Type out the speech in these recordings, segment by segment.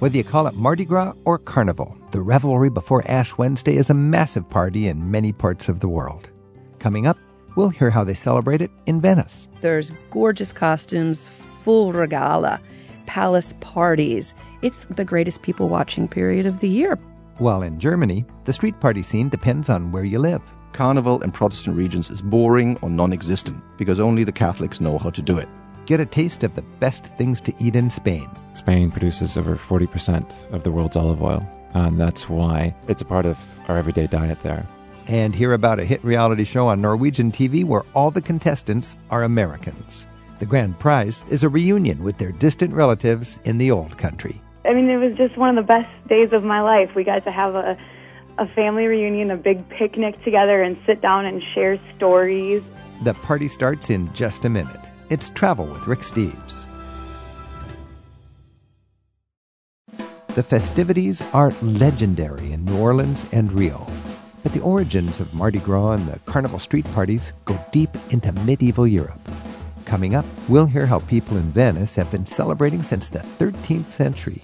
Whether you call it Mardi Gras or Carnival, the revelry before Ash Wednesday is a massive party in many parts of the world. Coming up, we'll hear how they celebrate it in Venice. There's gorgeous costumes, full regala, palace parties. It's the greatest people watching period of the year. While in Germany, the street party scene depends on where you live. Carnival in Protestant regions is boring or non existent because only the Catholics know how to do it. Get a taste of the best things to eat in Spain. Spain produces over 40% of the world's olive oil, and that's why it's a part of our everyday diet there. And hear about a hit reality show on Norwegian TV where all the contestants are Americans. The grand prize is a reunion with their distant relatives in the old country. I mean, it was just one of the best days of my life. We got to have a, a family reunion, a big picnic together, and sit down and share stories. The party starts in just a minute. It's Travel with Rick Steves. The festivities are legendary in New Orleans and Rio. But the origins of Mardi Gras and the carnival street parties go deep into medieval Europe. Coming up, we'll hear how people in Venice have been celebrating since the 13th century,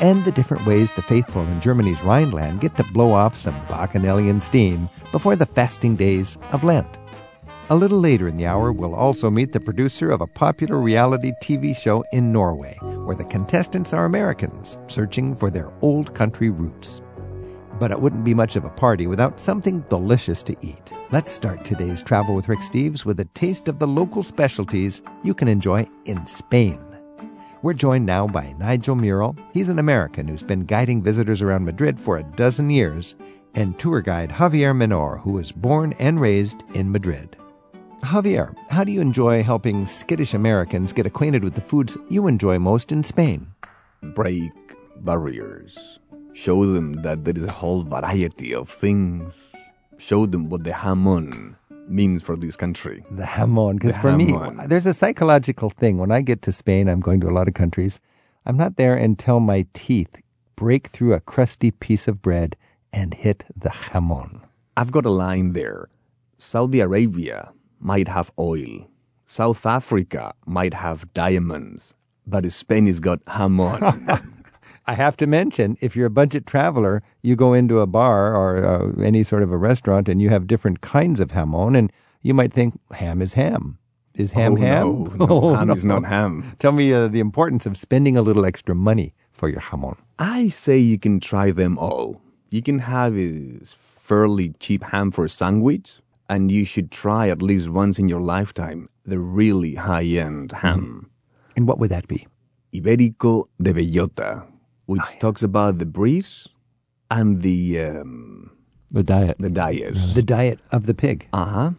and the different ways the faithful in Germany's Rhineland get to blow off some bacchanalian steam before the fasting days of Lent. A little later in the hour, we'll also meet the producer of a popular reality TV show in Norway, where the contestants are Americans searching for their old country roots. But it wouldn't be much of a party without something delicious to eat. Let's start today's travel with Rick Steves with a taste of the local specialties you can enjoy in Spain. We're joined now by Nigel Mural. He's an American who's been guiding visitors around Madrid for a dozen years, and tour guide Javier Menor, who was born and raised in Madrid. Javier, how do you enjoy helping skittish Americans get acquainted with the foods you enjoy most in Spain? Break barriers. Show them that there is a whole variety of things. Show them what the jamon means for this country. The jamon. Because for jamon. me, there's a psychological thing. When I get to Spain, I'm going to a lot of countries. I'm not there until my teeth break through a crusty piece of bread and hit the jamon. I've got a line there. Saudi Arabia might have oil. South Africa might have diamonds. But Spain has got jamon. I have to mention, if you're a budget traveler, you go into a bar or uh, any sort of a restaurant and you have different kinds of jamon, and you might think ham is ham. Is ham oh, ham? No, no, Oh, ham no. is not ham. Tell me uh, the importance of spending a little extra money for your jamon. I say you can try them all. You can have a fairly cheap ham for a sandwich, and you should try at least once in your lifetime the really high end ham. And what would that be? Ibérico de Bellota, which talks about the breed and the um, The diet. the diet. The diet of the pig. Uh huh.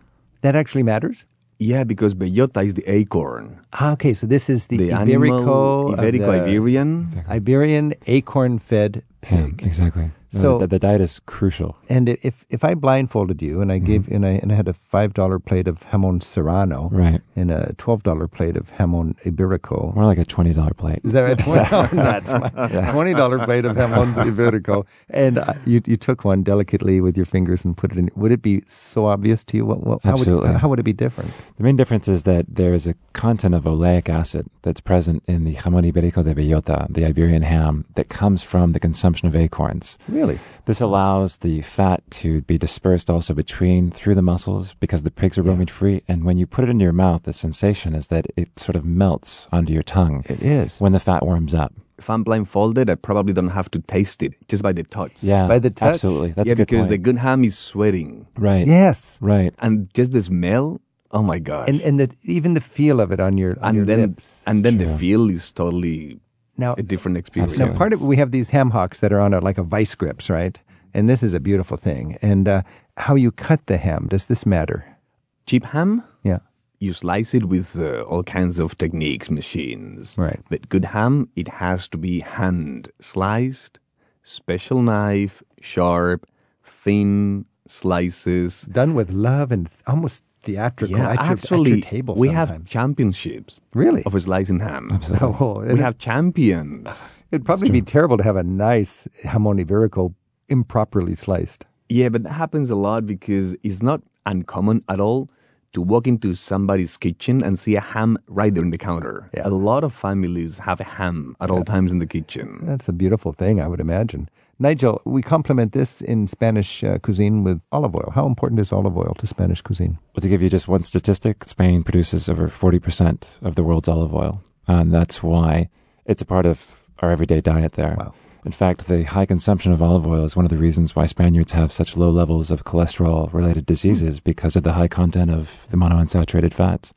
That actually matters? Yeah, because bellota is the acorn. Ah, okay, so this is the, The Iberico, animal, Iberico the Iberian. Iberian acorn-fed Yeah, exactly. So- the, the diet is crucial. And if if I blindfolded you and I gave and I and I had a five dollar plate of jamon serrano Right. and a twelve dollar plate of jamon iberico, More like a $20 plate. is that right? Twenty nuts. Twenty dollar plate of jamon iberico, and uh, you you took one delicately with your fingers and put it in. Would it be so obvious to you? What, what how Absolutely. would how would it be different? The main difference is that there is a content of oleic acid that's present in the jamón ibérico de bellota, the Iberian ham, that comes from the consumption of acorns. Really? This allows the fat to be dispersed also between through the muscles because the pigs are roaming free. And when you put it into your mouth, the sensation is that it sort of melts onto your tongue It is. when the fat warms up. If I'm blindfolded, I probably don't have to taste it just by the touch. Yeah, By the touch? absolutely. That's yeah, a good because the point. good ham is sweating, right, Yes. right. and just the smell. Oh my gosh! And and the even the feel of it on your on and your then lips. and then the feel is totally now a different experience. Now, part of we have these ham hocks that are on a, like a vice grips, right? And this is a beautiful thing. And uh, how you cut the ham does this matter? cheap ham, Yeah, you slice it with uh, all kinds of techniques, machines. Right. But good ham, it has to be hand sliced, special knife, sharp, thin slices. done with love and th- almost theatrical. Yeah, at your, actually, at your table we have championships really. of slicing ham. Oh, We have champions. It'd probably be terrible to have a nice jamon iberico improperly sliced. Yeah, but that happens a lot because it's not uncommon at all to walk into somebody's kitchen and see a ham right there in the counter. Yeah. A lot of families have a ham at all times in the kitchen. That's a beautiful thing, I would imagine. Nigel, we complement this in Spanish uh, cuisine with olive oil. How important is olive oil to Spanish cuisine? Well, to give you just one statistic, Spain produces over 40% of the world's olive oil. And that's why it's a part of our everyday diet there. Wow. In fact, the high consumption of olive oil is one of the reasons why Spaniards have such low levels of cholesterol related diseases because of the high content of the monounsaturated fats.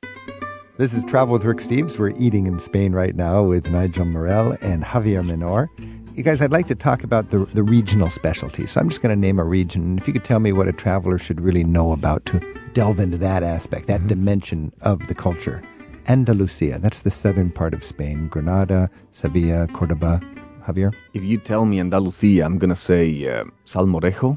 This is Travel with Rick Steves. We're eating in Spain right now with Nigel Morel and Javier Menor. You guys, I'd like to talk about the, the regional specialties. So I'm just going to name a region. If you could tell me what a traveler should really know about to delve into that aspect, that mm-hmm. dimension of the culture. Andalusia, that's the southern part of Spain. Granada, Sevilla, Cordoba. Javier? If you tell me Andalusia, I'm gonna say uh, salmorejo,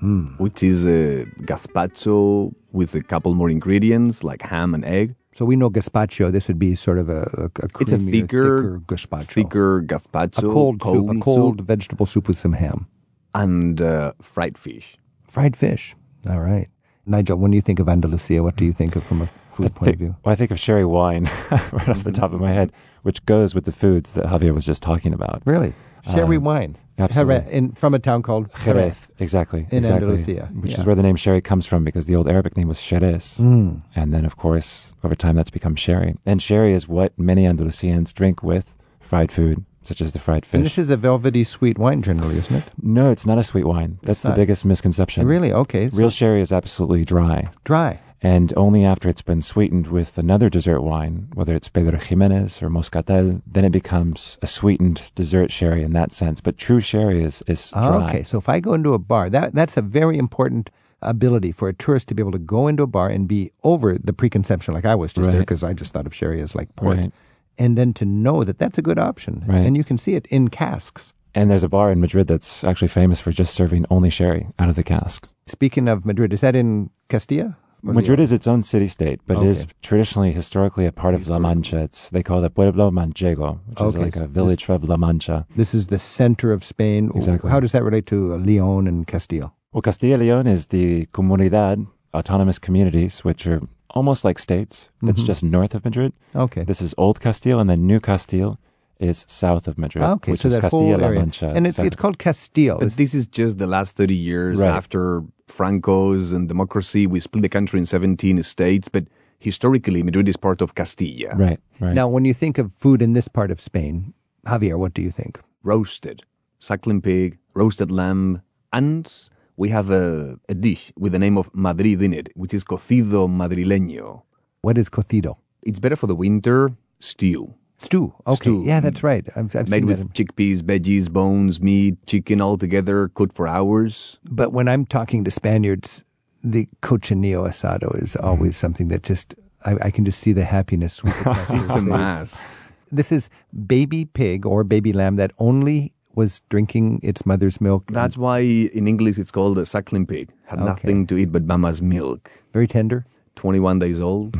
hmm. which is a gazpacho with a couple more ingredients like ham and egg. So we know gazpacho. This would be sort of a, a, a It's a creamier, thicker, gazpacho. thicker gazpacho, a gazpacho, cold soup, a cold cold soup, vegetable soup with some ham. and uh, fried fish. Fried fish. All right. Nigel, when you think of Andalusia, what do you think of from a food I point think, of view? well, I think of sherry wine right off the top of my head, which goes with the foods that Javier was just talking about. Really? Sherry Um, wine. Absolutely. In, from a town called Jerez, exactly, In exactly, Andalusia, which yeah. is where the name sherry comes from because the old Arabic name was Jerez, Mm. and then of course over time that's become sherry. And sherry is what many Andalusians drink with fried food, such as the fried fish. And this is a velvety sweet wine generally, isn't it? no, it's not a sweet wine. That's the biggest misconception. Really? Okay. so Real sherry is absolutely dry. dry. And only after it's been sweetened with another dessert wine, whether it's Pedro Ximénez or Moscatel, then it becomes a sweetened dessert sherry in that sense. But true sherry is, is Oh, dry. okay. So if I go into a bar, that that's a very important ability for a tourist to be able to go into a bar and be over the preconception, like I was just there, because I just thought of sherry as like port, Right. and then to know that that's a good option, Right. and you can see it in casks. And there's a bar in Madrid that's actually famous for just serving only sherry out of the cask. Speaking of Madrid, is that in Castilla? Or Madrid is its own city state, but it is traditionally, historically, a part of La Mancha. It's, they call it Pueblo Manchego, which is like so a village of La Mancha. This is the center of Spain. Exactly. How does that relate to uh, Leon and Castile? Well, Castilla y León is the comunidad, autonomous communities, which are almost like states. It's Mhm. just north of Madrid. Okay. This is Old Castile, and then New Castile is south of Madrid, okay, which so is Castilla La. Mancha. and it's South- it's called Castile. But It's- this is just the last 30 years Right. after Franco's and democracy. We split the country in 17 states, but historically, Madrid is part of Castilla. right, right. Now, when you think of food in this part of Spain, Javier, what do you think? Roasted, suckling pig, roasted lamb, and we have a, a dish with the name of Madrid in it, which is cocido madrileño. What is cocido? It's better for the winter stew. Stew. Okay. Stew. Yeah, that's right. I've, I've made seen with chickpeas, veggies, bones, meat, chicken all together, cooked for hours. But when I'm talking to Spaniards, the cochinillo asado is Mm-hmm. always something that just I, I can just see the happiness sweep across It's a face. must. This is baby pig or baby lamb that only was drinking its mother's milk. That's why in English it's called a suckling pig. Had Okay. nothing to eat but mama's milk. very tender. 21 days old.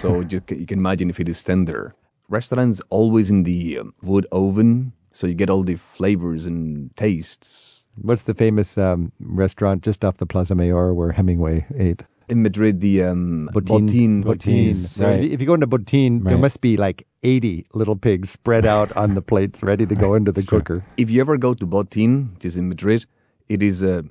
so you can, you can imagine if it is tender. Restaurants always in the um, wood oven, so you get all the flavors and tastes. What's the famous um, restaurant just off the Plaza Mayor where Hemingway ate? In Madrid, the um, Botín. botín, Botín. So right. if, you, go into Botín, there must be like 80 little pigs spread out on the plates ready to go into the cooker. If you ever go to Botín, which is in Madrid, it is uh,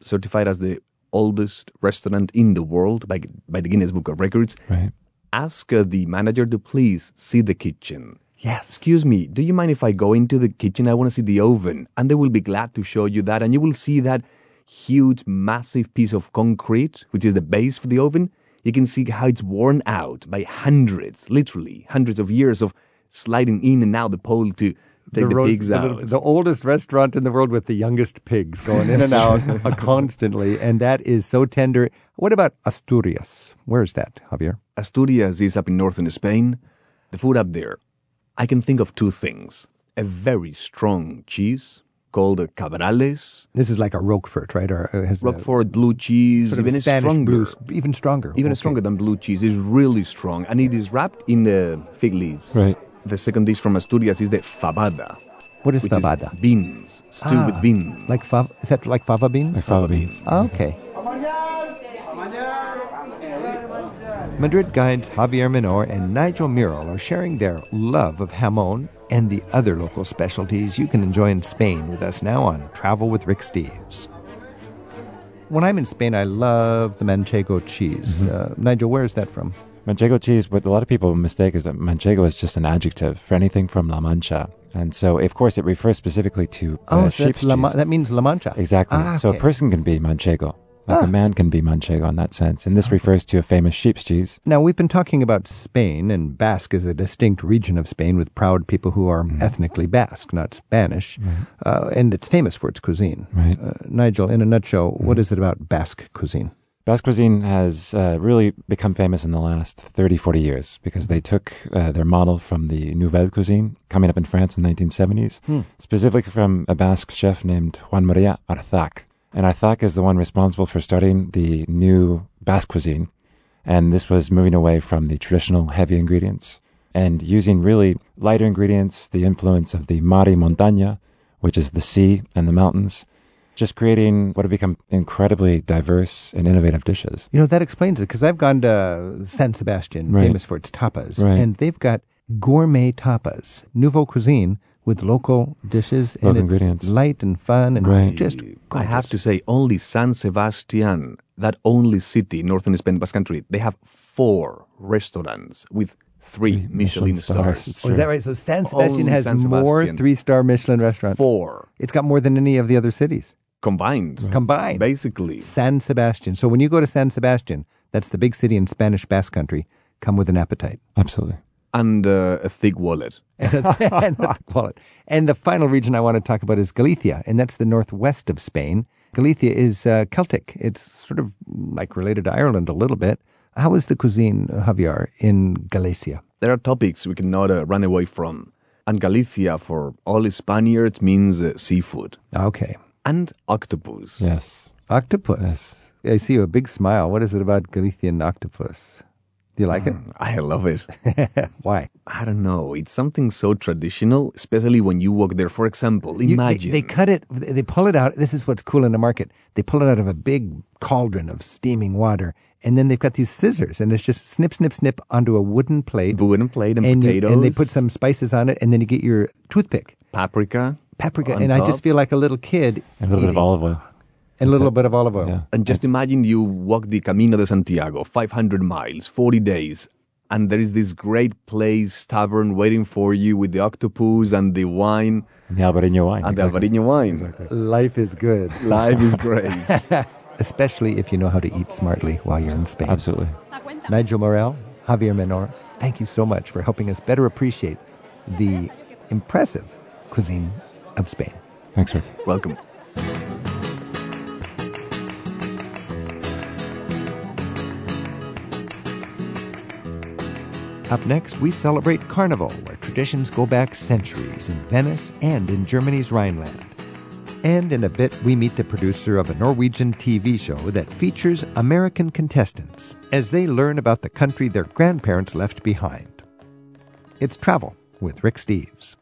certified as the oldest restaurant in the world by, by the Guinness Book of Records. right. Ask uh, the manager to please see the kitchen. Yes. Excuse me, do you mind if I go into the kitchen? I want to see the oven. And they will be glad to show you that. And you will see that huge, massive piece of concrete, which is the base for the oven. You can see how it's worn out by hundreds, literally hundreds of years of sliding in and out the pole to take the, roast- pigs the out. little- the oldest restaurant in the world with the youngest pigs going in and out uh, constantly. And that is so tender. What about Asturias? Where is that, Javier? Asturias is up in northern Spain. The food up there, I can think of two things. A very strong cheese called cabrales, This is like a Roquefort, right? Or uh, has the- Roquefort blue cheese, sort of even Spanish stronger. blue, even stronger. Even Okay. stronger than blue cheese. is really strong. And it is wrapped in the fig leaves. Right. The second dish from Asturias is the fabada. What is which fabada? is beans. Stew Ah, with beans. Like fava, is that like fava beans? Like fava beans. Ah, okay. Madrid guides Javier Menor and Nigel Murrell are sharing their love of jamon and the other local specialties you can enjoy in Spain with us now on Travel with Rick Steves. When I'm in Spain, I love the manchego cheese. Uh, Nigel, where is that from? Manchego cheese, what a lot of people mistake is that manchego is just an adjective for anything from La Mancha. And so, of course, it refers specifically to uh, Oh, so sheep's La Ma- that means La Mancha. Exactly. Ah, So a person can be manchego, like Ah. a man can be manchego in that sense. And this refers to a famous sheep's cheese. Now, we've been talking about Spain, and Basque is a distinct region of Spain with proud people who are ethnically Basque, not Spanish, uh, and it's famous for its cuisine. Right. Uh, Nigel, in a nutshell, what is it about Basque cuisine? Basque cuisine has uh, really become famous in the last 30, 40 years because they took uh, their model from the Nouvelle cuisine coming up in France in the 1970s, specifically from a Basque chef named Juan Maria Arzak. And Arzak is the one responsible for starting the new Basque cuisine. And this was moving away from the traditional heavy ingredients and using really lighter ingredients, the influence of the mar y montaña, which is the sea and the mountains, just creating what have become incredibly diverse and innovative dishes. You know, that explains it because I've gone to San Sebastian, Right. famous for its tapas, Right. and they've got gourmet tapas, nouveau cuisine with local dishes and Local it's ingredients. light and fun and Right. just I have to say, only San Sebastian, that only city, northern Spain, Basque Country, they have four restaurants with three Michelin, stars. It's Oh, is that right? So San Sebastian Only has San more three-star Michelin restaurants. Four It's got more than any of the other cities combined. combined. Basically. San Sebastian. So when you go to San Sebastian, that's the big city in Spanish Basque Country. Come with an appetite. Absolutely. And uh, a thick wallet. and, a wallet. And the final region I want to talk about is Galicia, and that's the northwest of Spain. Galicia is uh, Celtic. It's sort of like related to Ireland a little bit. How is the cuisine, Javier, in Galicia? There are topics we cannot uh, run away from. And Galicia, for all Spaniards, means uh, seafood. Okay. And octopus. Yes. Octopus. I see a big smile. What is it about Galician octopus? Do you like it? Mm, I love it. it? Why? I don't know. It's something so traditional, especially when you walk there. For example, You- they- imagine. they, cut it. They pull it out. This is what's cool in the market. They pull it out of a big cauldron of steaming water, and then they've got these scissors, and it's just snip, snip, snip onto a wooden plate. wooden plate and, and, you- potatoes. and they put some spices on it, and then you get your toothpick, paprika. Paprika, on and I just feel like a little kid. And a little bit of olive oil. and a little it. bit of olive oil. Yeah. And just imagine you walk the Camino de Santiago, 500 miles, 40 days, and there is this great place, tavern, waiting for you with the octopus and the wine And the Albarino wine. and exactly. the Alvarinho wine. Life is good, Life is great. especially if you know how to eat smartly while you're in Spain. Absolutely. Nigel Morel, Javier Menor, thank you so much for helping us better appreciate the impressive cuisine of Spain. Thanks, Rick. Welcome. Up next, we celebrate Carnival, where traditions go back centuries in Venice and in Germany's Rhineland. And in a bit, we meet the producer of a Norwegian TV show that features American contestants as they learn about the country their grandparents left behind. It's Travel with Rick Steves.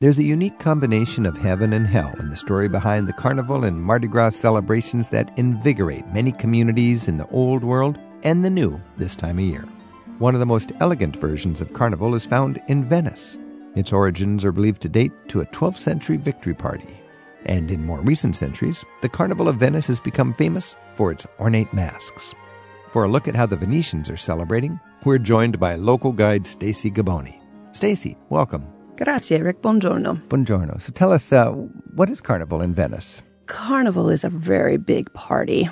There's a unique combination of heaven and hell in the story behind the Carnival and Mardi Gras celebrations that invigorate many communities in the old world and the new this time of year. One of the most elegant versions of Carnival is found in Venice. Its origins are believed to date to a 12th century victory party. And in more recent centuries, the Carnival of Venice has become famous for its ornate masks. For a look at how the Venetians are celebrating, we're joined by local guide Stacy Gaboni. Stacy, welcome. Grazie, Rick. Buongiorno. Buongiorno. So tell us, uh, what is Carnival in Venice? Carnival is a very big party.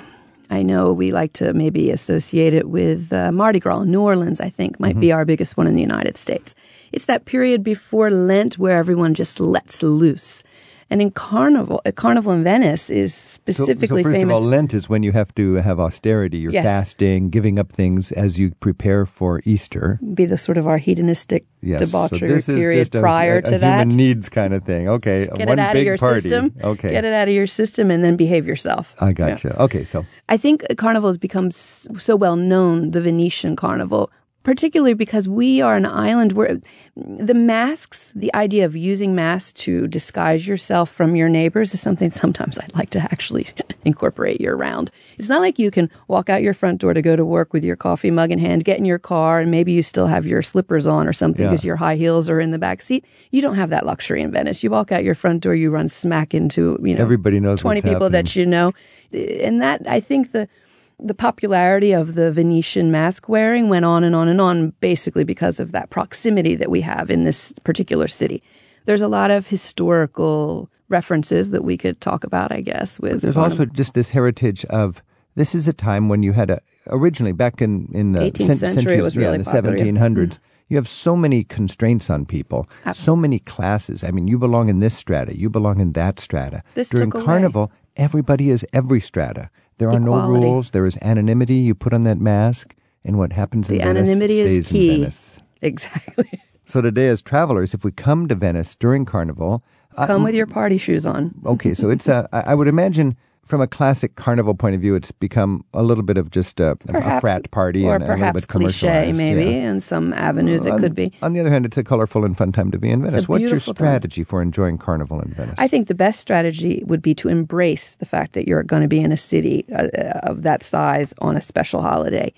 I know we like to maybe associate it with uh, Mardi Gras. New Orleans, I think, might be our biggest one in the United States. It's that period before Lent where everyone just lets loose. And in Carnival, uh, Carnival in Venice is specifically so, so first famous. of all, Lent is when you have to have austerity. You're Yes. fasting, giving up things as you prepare for Easter. be the sort of our hedonistic Yes. debauchery so period just a, prior a, to a that. human needs kind of thing. Okay, Get one it out big of your party. system. Okay, Get it out of your system and then behave yourself. I gotcha. Okay, so I think Carnival has become so well known, the Venetian Carnival, particularly because we are an island where the masks, the idea of using masks to disguise yourself from your neighbors is something sometimes I'd like to actually incorporate year round. It's not like you can walk out your front door to go to work with your coffee mug in hand, get in your car, and maybe you still have your slippers on or something Yeah. because your high heels are in the back seat. You don't have that luxury in Venice. You walk out your front door, you run smack into, you know, Everybody knows 20 what's people that you know. And that, I think the, the popularity of the Venetian mask wearing went on and on and on basically because of that proximity that we have in this particular city. There's a lot of historical references that we could talk about, I guess, with There's also of- just this heritage of this is a time when you had a originally back in in the 18th cen- century, was yeah, really in the popular, yeah. 1700s. Mm-hmm. You have so many constraints on people, so many classes. I mean, you belong in this strata, you belong in that strata. This During took away. Carnival, everybody is every strata. There are no rules. There is anonymity. You put on that mask, and what happens in the Venice anonymity stays is key. in Venice. Exactly. So today, as travelers, if we come to Venice during Carnival, Come with your party shoes on. okay, so it's a. I I would imagine from a classic carnival point of view, it's become a little bit of just a, a frat party or and a little perhaps bit cliche, maybe, yeah. in some avenues it On- could be. On the other hand, it's a colorful and fun time to be in Venice. What's your beautiful time. strategy for enjoying carnival in Venice? I think the best strategy would be to embrace the fact that you're going to be in a city uh, uh, of that size on a special holiday.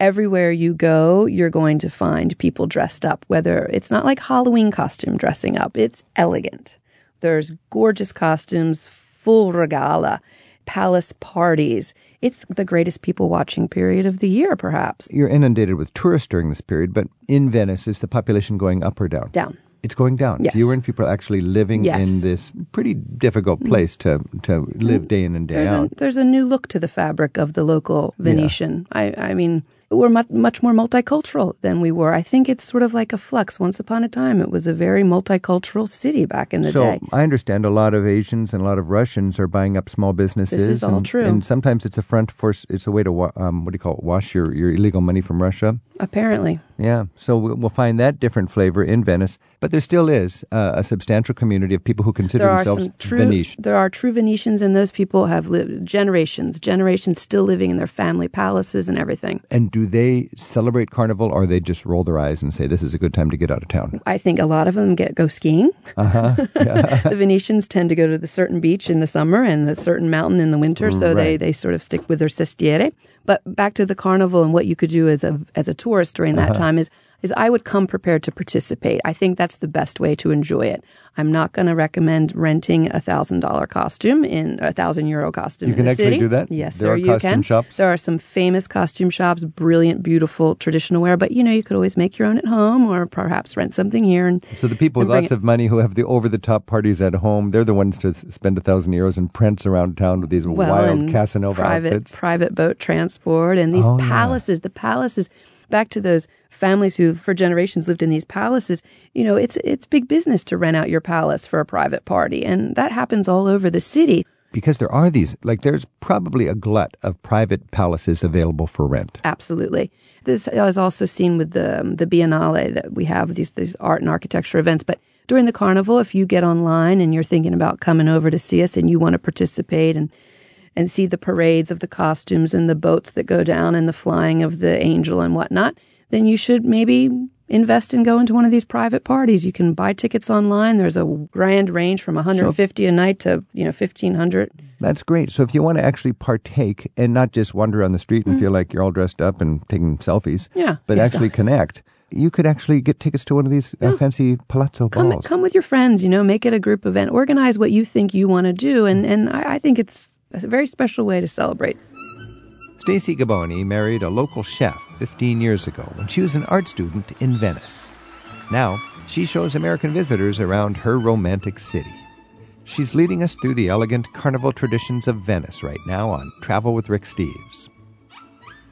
Everywhere you go, you're going to find people dressed up, whether it's not like Halloween costume dressing up, it's elegant. There's gorgeous costumes, full regala, palace parties. It's the greatest people watching period of the year, perhaps. You're inundated with tourists during this period, but in Venice, is the population going up or down? Down. It's going down. Yes. Fewer and fewer people actually living Yes. in this pretty difficult place to to live mm. day in and day There's a, out. there's a new look to the fabric of the local Venetian. I, I mean, we're much, much more multicultural than we were. I think it's sort of like a flux. Once upon a time, it was a very multicultural city back in the so day. I understand a lot of Asians and a lot of Russians are buying up small businesses. This is all and, true. And sometimes it's a front for it's a way to um, what do you call it? Wash your, your illegal money from Russia. Apparently, Yeah, so we- we'll find that different flavor in Venice, but there still is uh, a substantial community of people who consider themselves true. Venetian. There are true Venetians, and those people have lived generations, generations still living in their family palaces and everything. And do they celebrate Carnival, or they just roll their eyes and say this is a good time to get out of town? I think a lot of them get go skiing. Uh-huh. the Venetians tend to go to the certain beach in the summer and the certain mountain in the winter, so they, they sort of stick with their sestiere. But back to the carnival and what you could do as a as a tourist during that Uh-huh. time is is I would come prepared to participate. I think that's the best way to enjoy it. I'm not going to recommend renting a thousand dollar costume in a thousand euro costume. You can the actually city. do that? Yes, There sir. are you costume can. shops? There are some famous costume shops, brilliant, beautiful traditional wear. But you know, you could always make your own at home, or perhaps rent something here. And So the people with lots it- of money who have the over-the-top parties at home, they're the ones to spend a thousand euros and prance around town with these well, wild Casanova private outfits. private boat transport and these Oh, yeah. palaces. The palaces, back to those families who for generations lived in these palaces. You know, it's it's big business to rent out your palace for a private party, and that happens all over the city. because there are these, like, there's probably a glut of private palaces available for rent. Absolutely. This is also seen with the um, the Biennale that we have these these art and architecture events. But during the carnival, if you get online and you're thinking about coming over to see us and you want to participate and and see the parades of the costumes and the boats that go down and the flying of the angel and whatnot, then you should maybe invest and go into one of these private parties. You can buy tickets online. There's a grand range from 150 a night to you know 1500. That's great. So if you want to actually partake and not just wander on the street and feel like you're all dressed up and taking selfies. Yeah, but exactly. actually connect, you could actually get tickets to one of these uh, fancy palazzo come balls. come with your friends you know make it a group event organize what you think you want to do and and I, I think it's a very special way to celebrate Stacy Gaboni married a local chef 15 years ago when she was an art student in Venice. Now, she shows American visitors around her romantic city. She's leading us through the elegant carnival traditions of Venice right now on Travel with Rick Steves.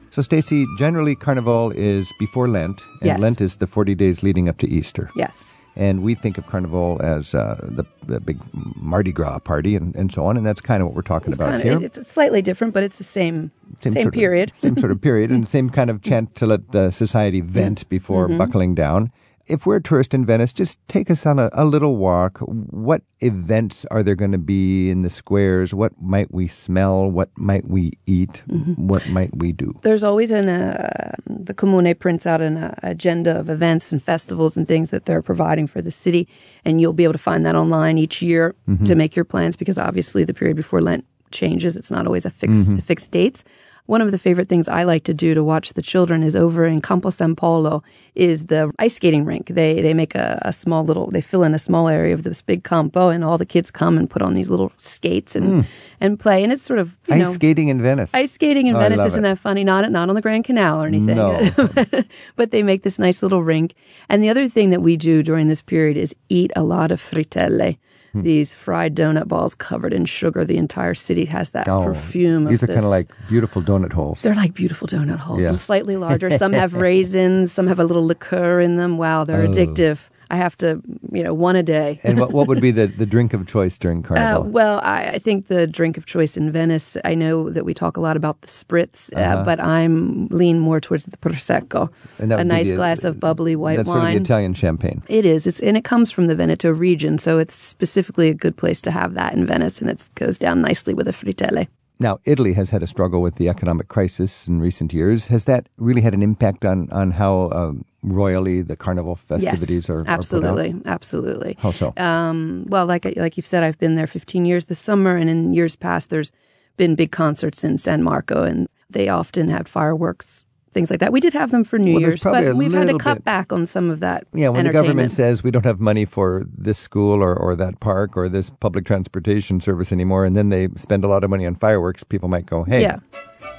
So, Stacy, generally Carnival is before Lent, and Yes. Lent is the 40 days leading up to Easter. yes And we think of Carnival as uh, the, the big Mardi Gras party and, and so on, and that's kind of what we're talking it's about kind here. it's slightly different but it's the same same, of- period same sort of period, and same kind of chant to let the society vent before Mm-hmm. buckling down. If we're a tourist in Venice, just take us on a, a little walk. What events are there going to be in the squares? What might we smell? What might we eat? What might we do? There's always an uh, the Comune prints out an uh, agenda of events and festivals and things that they're providing for the city, and you'll be able to find that online each year to make your plans because obviously the period before Lent changes. It's not always a fixed fixed dates. One of the favorite things I like to do to watch the children is over in Campo San Polo is the ice skating rink. They they make a, a small little they fill in a small area of this big campo and all the kids come and put on these little skates and hmm. and play and it's sort of you Ice know skating in Venice. Ice skating in Oh, Venice isn't it. that funny? Not not on the Grand Canal or anything. No. but they make this nice little rink. And the other thing that we do during this period is eat a lot of frittelle. Hmm. These fried donut balls covered in sugar. The entire city has that Oh, perfume. These are kind of like beautiful donut holes. they're like beautiful donut holes, Yeah. and slightly larger. Some have raisins, some have a little liqueur in them. Wow, they're Oh. addictive. I have to, you know, one a day. and what, what would be the, the drink of choice during Uh, Carnival? well, I, I think the drink of choice in Venice. I know that we talk a lot about the spritz, uh, but I'm lean more towards the prosecco, Uh-huh. A nice the- glass of bubbly white That's sort of the wine. Italian champagne. it is. It's and it comes from the Veneto region, so it's specifically a good place to have that in Venice, and it goes down nicely with a frittelle. Now, Italy has had a struggle with the economic crisis in recent years. Has that really had an impact on, on how um, royally the carnival festivities yes, are, are absolutely, out? absolutely. How so? Um, well, like like you've said, I've been there 15 years this summer, and in years past, there's been big concerts in San Marco, and they often had fireworks, things like that. We did have them for New Well, Year's, but we've had to little cut bit- back on some of that. yeah, when the government says we don't have money for this school or, or that park or this public transportation service anymore, and then they spend a lot of money on fireworks, people might go, hey. Yeah.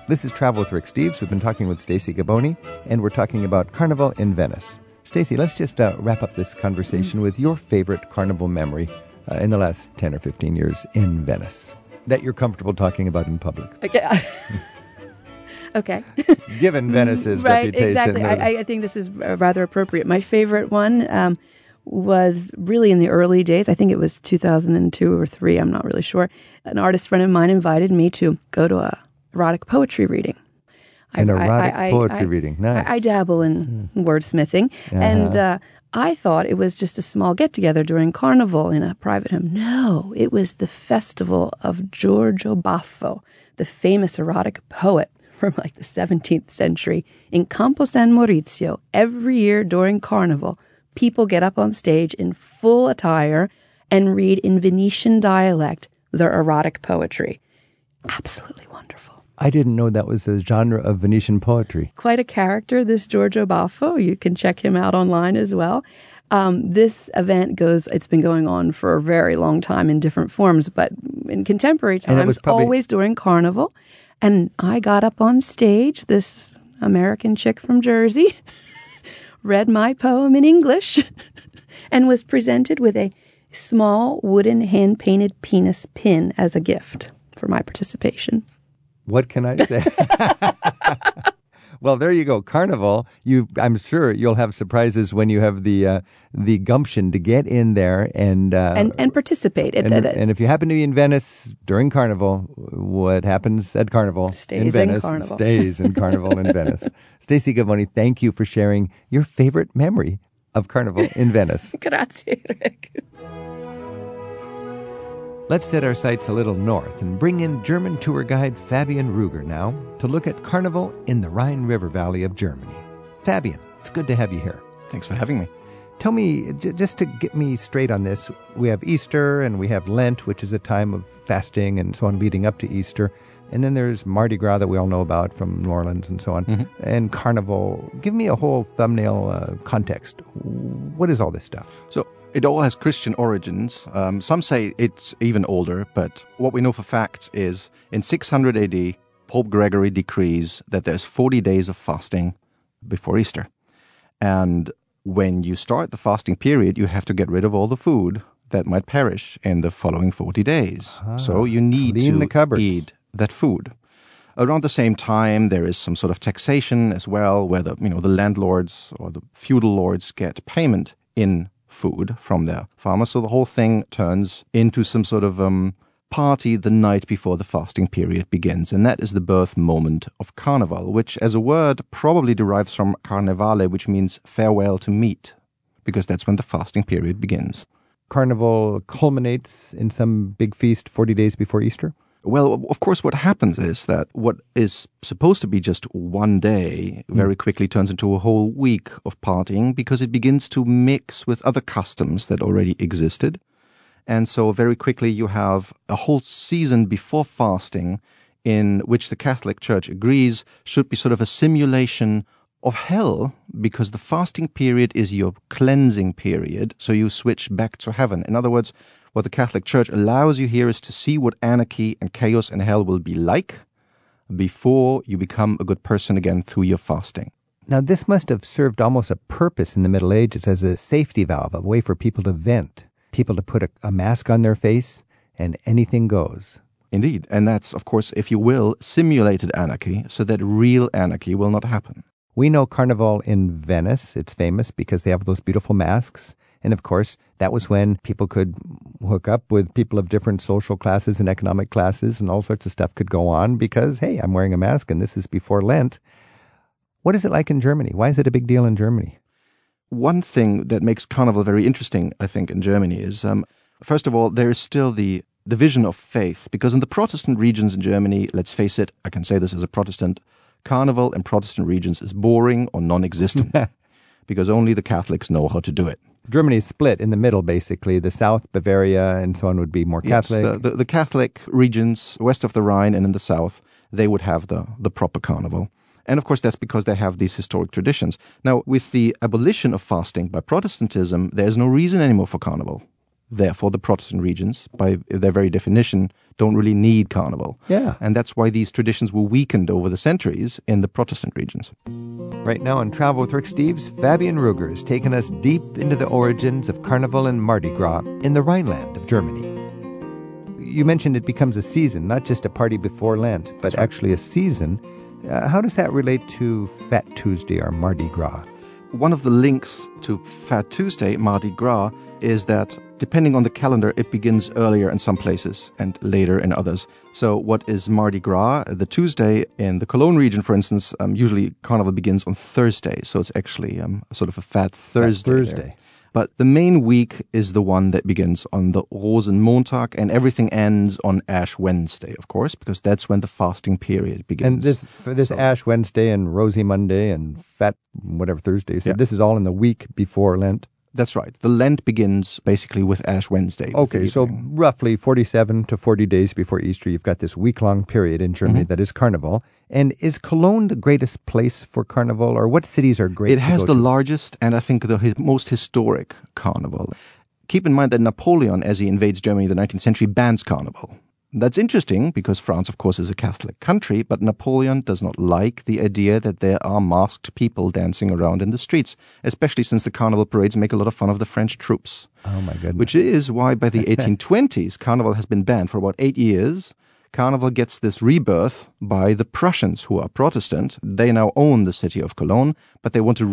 This is Travel with Rick Steves. We've been talking with Stacy Gaboni, and we're talking about Carnival in Venice. Stacy, let's just uh, wrap up this conversation with your favorite carnival memory uh, in the last 10 or 15 years in Venice that you're comfortable talking about in public, Okay. okay. given Venice's right, reputation. exactly. I, I think this is uh, rather appropriate. My favorite one um, was really in the early days. I think it was 2002 or three. I'm not really sure. An artist friend of mine invited me to go to a erotic poetry reading. An I- erotic I- poetry reading. Nice. I dabble in wordsmithing, and uh, I thought it was just a small get together during Carnival in a private home. No, it was the festival of Giorgio Baffo, the famous erotic poet from like the 17th century in Campo San Maurizio. Every year during Carnival, people get up on stage in full attire and read in Venetian dialect their erotic poetry. Absolutely wonderful I didn't know that was a genre of Venetian poetry. quite a character, this Giorgio Baffo. You can check him out online as well. Um, this event goes, it's been going on for a very long time in different forms, but in contemporary And it was times, probably- always during Carnival. And I got up on stage, this American chick from Jersey, read my poem in English, and was presented with a small wooden hand painted penis pin as a gift for my participation. What can I say? well, there you go. Carnival. You, I'm sure you'll have surprises when you have the uh, the gumption to get in there and uh, And, and participate. And, it- and if you happen to be in Venice during Carnival, what happens at Carnival in Stays in Venice Carnival. stays in Carnival in Venice. Stacey Gavoni, thank you for sharing your favorite memory of Carnival in Venice. Grazie, Rick. Let's set our sights a little north and bring in German tour guide Fabian Ruger now to look at Carnival in the Rhine River Valley of Germany. Fabian, it's good to have you here. Thanks for having me. Tell me, j- just to get me straight on this, we have Easter and we have Lent, which is a time of fasting and so on leading up to Easter. And then there's Mardi Gras that we all know about from New Orleans and so on, and Carnival. Give me a whole thumbnail uh, context. What is all this stuff? So it all has Christian origins. Um, some say it's even older, but what we know for facts is in 600 AD, Pope Gregory decrees that there's 40 days of fasting before Easter. And when you start the fasting period, you have to get rid of all the food that might perish in the following 40 days. so you need to eat that food. Around the same time, there is some sort of taxation as well, where the you know the landlords or the feudal lords get payment in food from their farmers. So the whole thing turns into some sort of um, party the night before the fasting period begins, and that is the birth moment of Carnival, which, as a word, probably derives from carnevale, which means farewell to meat, because that's when the fasting period begins. Carnival culminates in some big feast 40 days before Easter? Well, of course, what happens is that what is supposed to be just one day very mm. quickly turns into a whole week of partying because it begins to mix with other customs that already existed. And so, very quickly, you have a whole season before fasting in which the Catholic Church agrees should be sort of a simulation of hell because the fasting period is your cleansing period. So, you switch back to heaven. In other words, what the Catholic Church allows you here is to see what anarchy and chaos and hell will be like before you become a good person again through your fasting. Now, this must have served almost a purpose in the Middle Ages as a safety valve, a way for people to vent, people to put a, a mask on their face, and anything goes. Indeed. And that's, of course, if you will, simulated anarchy so that real anarchy will not happen. We know Carnival in Venice. It's famous because they have those beautiful masks. And of course, that was when people could hook up with people of different social classes and economic classes, and all sorts of stuff could go on because, hey, I'm wearing a mask and this is before Lent. What is it like in Germany? Why is it a big deal in Germany? One thing that makes Carnival very interesting, I think, in Germany is, um, first of all, there is still the division of faith, because in the Protestant regions in Germany, let's face it, I can say this as a Protestant, Carnival in Protestant regions is boring or non existent because only the Catholics know how to do it. Germany is split in the middle, basically. The South, Bavaria, and so on would be more Catholic. Yes, the, the, the Catholic regions west of the Rhine and in the south, they would have the, the proper carnival. And of course, that's because they have these historic traditions. Now, with the abolition of fasting by Protestantism, there's no reason anymore for carnival. Therefore, the Protestant regions, by their very definition, don't really need carnival. Yeah. And that's why these traditions were weakened over the centuries in the Protestant regions. Right now on Travel with Rick Steves, Fabian Ruger has taken us deep into the origins of Carnival and Mardi Gras in the Rhineland of Germany. You mentioned it becomes a season, not just a party before Lent, but actually a season. Uh, how does that relate to Fat Tuesday or Mardi Gras? One of the links to Fat Tuesday, Mardi Gras, is that depending on the calendar, it begins earlier in some places and later in others. So, what is Mardi Gras? The Tuesday in the Cologne region, for instance, um, usually Carnival begins on Thursday. So, it's actually um, sort of a Fat Thursday. there. Thursday. But the main week is the one that begins on the Rosenmontag, and everything ends on Ash Wednesday, of course, because that's when the fasting period begins. And this for this So- Ash Wednesday and Rosy Monday and Fat whatever Thursday. said, Yeah. This is all in the week before Lent. That's right. The Lent begins basically with Ash Wednesday. Okay, so roughly 47 to 40 days before Easter, you've got this week long period in Germany Mm-hmm. that is Carnival. And is Cologne the greatest place for Carnival, or what cities are great? It has the to? largest and I think the most historic carnival. Keep in mind that Napoleon, as he invades Germany in the 19th century, bans carnival. That's interesting because France, of course, is a Catholic country, but Napoleon does not like the idea that there are masked people dancing around in the streets, especially since the carnival parades make a lot of fun of the French troops. Oh, my goodness. Which is why by the 1820s, Carnival has been banned for about eight years. Carnival gets this rebirth by the Prussians, who are Protestant. They now own the city of Cologne, but they want to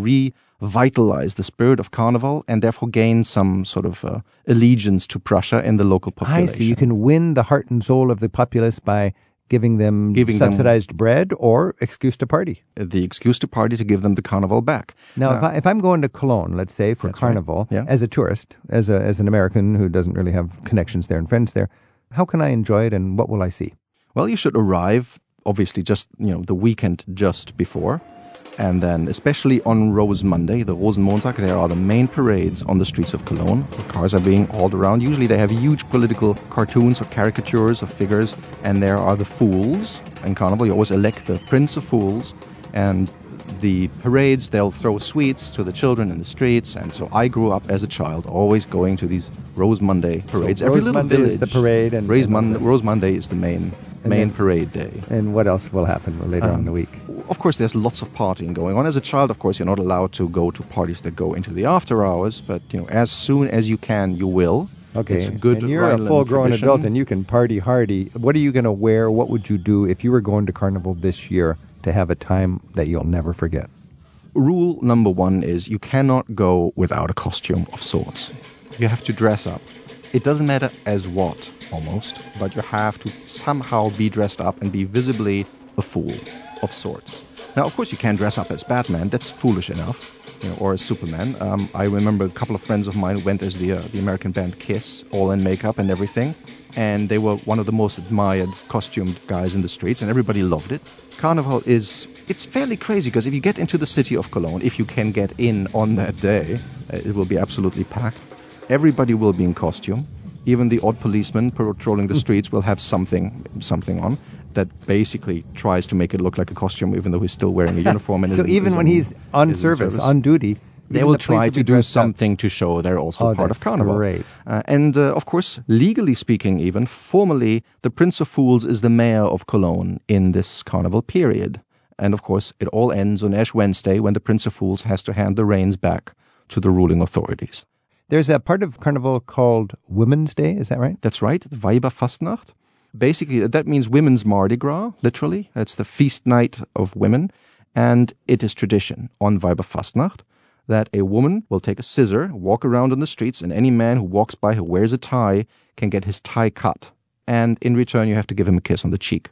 revitalize the spirit of Carnival and therefore gain some sort of uh, allegiance to Prussia in the local population. I see. You can win the heart and soul of the populace by giving them Giving them- subsidized bread or excuse to party. the excuse to party to give them the Carnival back. Now, if, I, if I'm going to Cologne, let's say for That's right. Carnival, Yeah. as a tourist, as a as an American who doesn't really have connections there and friends there, how can I enjoy it, and what will I see? Well, you should arrive obviously just you know the weekend just before, and then especially on Rose Monday, the Rosenmontag, there are the main parades on the streets of Cologne. The cars are being hauled around. Usually, they have huge political cartoons or caricatures of figures, and there are the fools. In Carnival, you always elect the Prince of Fools, and the parades they'll throw sweets to the children in the streets and so i grew up as a child always going to these rose monday parades every Rose little Monday is village the parade and- Rose, and- Mon- Rose monday is the main main then- parade day. And what else will happen later on in the um, week? Of course, there's lots of partying going on. As a child, of course, you're not allowed to go to parties that go into the after hours, but you know, as soon as you can, you will. Okay, it's a good. and you're a full-grown adult, and you can party hardy. What are you going to wear? What would you do if you were going to Carnival this year to have a time that you'll never forget? Rule number one is you cannot go without a costume of sorts. You have to dress up. It doesn't matter as what, almost, but you have to somehow be dressed up and be visibly a fool of sorts. Now, of course, you can dress up as Batman. That's foolish enough. you know, or as Superman. Um, I remember a couple of friends of mine went as the uh, the American band Kiss, all in makeup and everything, and they were one of the most admired costumed guys in the streets, and everybody loved it. Carnival is it's fairly crazy because if you get into the city of Cologne, if you can get in on that day, uh, it will be absolutely packed. Everybody will be in costume. Even the odd policeman patrolling the streets will have something something on that basically tries to make it look like a costume, even though he's still wearing a uniform. And so even when he's on service, on duty, they will the try to do dressed up. something to show they're also Oh, part of Carnival. great. Uh, and uh, of course, legally speaking, even formally, the Prince of Fools is the mayor of Cologne in this Carnival period. And of course, it all ends on Ash Wednesday when the Prince of Fools has to hand the reins back to the ruling authorities. There's a part of Carnival called Women's Day, is that right? That's right, Weiberfastnacht. Basically, that means women's Mardi Gras, literally. It's the feast night of women. And it is tradition on Weiberfastnacht that a woman will take a scissor, walk around on the streets, and any man who walks by who wears a tie can get his tie cut. And in return, you have to give him a kiss on the cheek.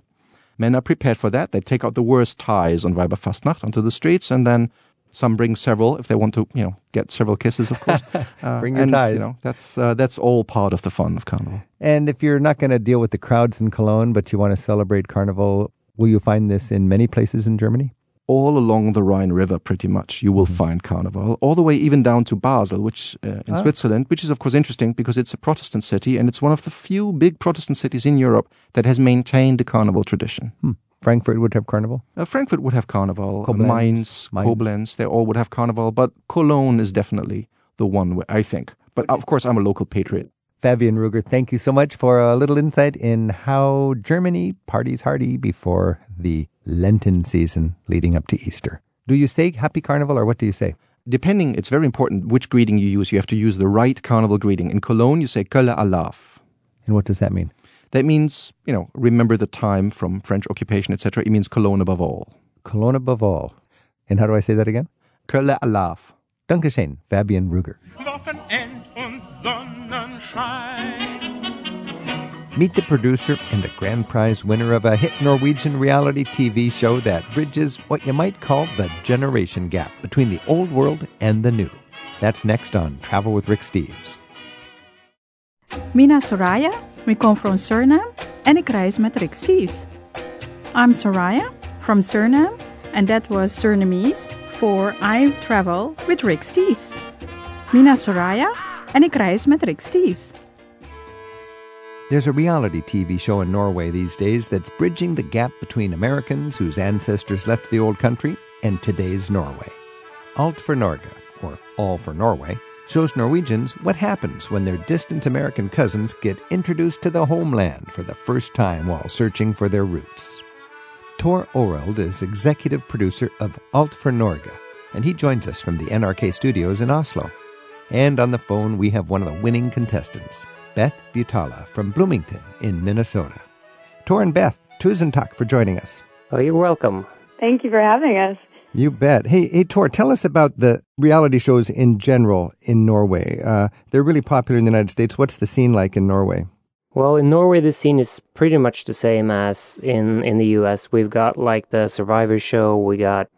Men are prepared for that. They take out the worst ties on Weiberfastnacht onto the streets, and then some bring several if they want to, you know, get several kisses, of course. Uh, Bring your and, ties. You know, that's uh, that's all part of the fun of Carnival. And if you're not going to deal with the crowds in Cologne, but you want to celebrate Carnival, will you find this in many places in Germany? all along the Rhine River, pretty much, you will find Carnival, all the way even down to Basel, which uh, in Ah. Switzerland, which is of course interesting because it's a Protestant city and it's one of the few big Protestant cities in Europe that has maintained the Carnival tradition. Hmm. Frankfurt would have Carnival. Uh, Frankfurt would have Carnival, uh, Koblenz, Mainz, Mainz. Koblenz, they all would have Carnival, but Cologne is definitely the one, where, I think. But of course, I'm a local patriot. Fabian Ruger, thank you so much for a little insight in how Germany parties hardy before the Lenten season leading up to Easter. Do you say Happy Carnival or what do you say? Depending, it's very important which greeting you use. You have to use the right Carnival greeting. In Cologne, you say Kölle Alaaf. And what does that mean? That means, you know, remember the time from French occupation, etc. It means Cologne above all. Cologne above all. And how do I say that again? Kölle Alaaf. Dankeschön, Fabian Ruger. Wochenend und Sonnenschein. Meet the producer and the grand prize winner of a hit Norwegian reality TV show that bridges what you might call the generation gap between the old world and the new. That's next on Travel with Rick Steves. Mina Soraya, we come from Suriname en ik reis met Rick Steves. I'm Soraya from Suriname and that was Surinamese for I travel with Rick Steves. Mina Soraya en ik reis met Rick Steves. There's a reality TV show in Norway these days that's bridging the gap between Americans whose ancestors left the old country and today's Norway. Alt for Norge, or All for Norway, shows Norwegians what happens when their distant American cousins get introduced to the homeland for the first time while searching for their roots. Tor Oreld is executive producer of Alt for Norge, and he joins us from the NRK studios in Oslo. And on the phone, we have one of the winning contestants, Beth Butala from Bloomington in Minnesota. Tor and Beth, tusen takk for joining us. Oh, you're welcome. Thank you for having us. You bet. Hey, hey, Tor, tell us about the reality shows in general in Norway. Uh, they're really popular in the United States. What's the scene like in Norway? Well, in Norway, the scene is pretty much the same as in, in the US. We've got like the Survivor show, we got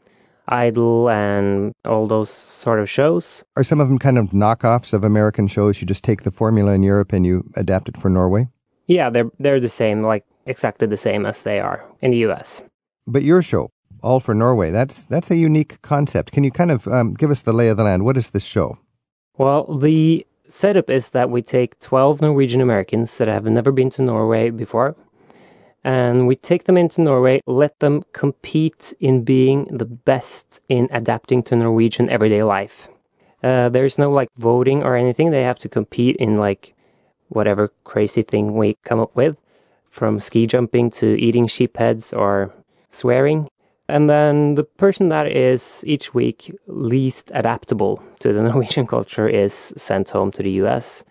Idol, and all those sort of shows. Are some of them kind of knockoffs of American shows? You just take the formula in Europe and you adapt it for Norway? Yeah, they're they're the same, like exactly the same as they are in the US. But your show, All for Norway, that's that's a unique concept. Can you kind of um, give us the lay of the land? What is this show? Well, the setup is that we take 12 Norwegian Americans that have never been to Norway before, and we take them into Norway, let them compete in being the best in adapting to Norwegian everyday life. Uh, there's no like voting or anything. They have to compete in like whatever crazy thing we come up with, from ski jumping to eating sheep heads or swearing. And then the person that is each week least adaptable to the Norwegian culture is sent home to the US.